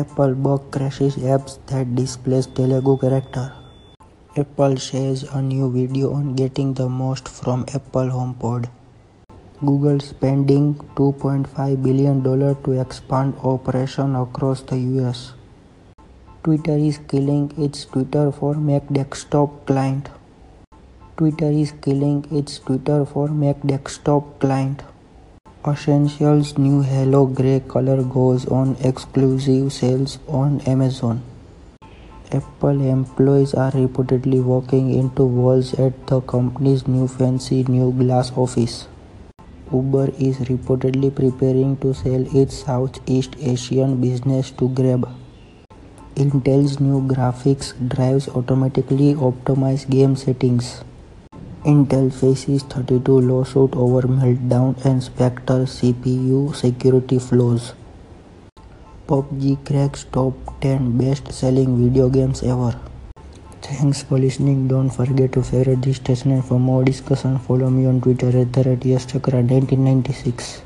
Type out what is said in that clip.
Apple bug crashes apps that displays Telugu character. Apple shares a new video on getting the most from Apple HomePod. Google spending $2.5 billion to expand operation across the US. Twitter is killing its Twitter for Mac desktop client. Twitter is killing its Twitter for Mac desktop client. Essentials new Halo Grey color goes on exclusive sales on Amazon. Apple employees are reportedly walking into walls at the company's new fancy new glass office. Uber is reportedly preparing to sell its Southeast Asian business to Grab. Intel's new graphics drives automatically optimize game settings. Intel faces 32 lawsuit over meltdown and Spectre CPU security flaws. PUBG cracks top 10 best selling video games ever. Thanks for listening. Don't forget to favorite this station and for more discussion follow me on Twitter at the rate 1996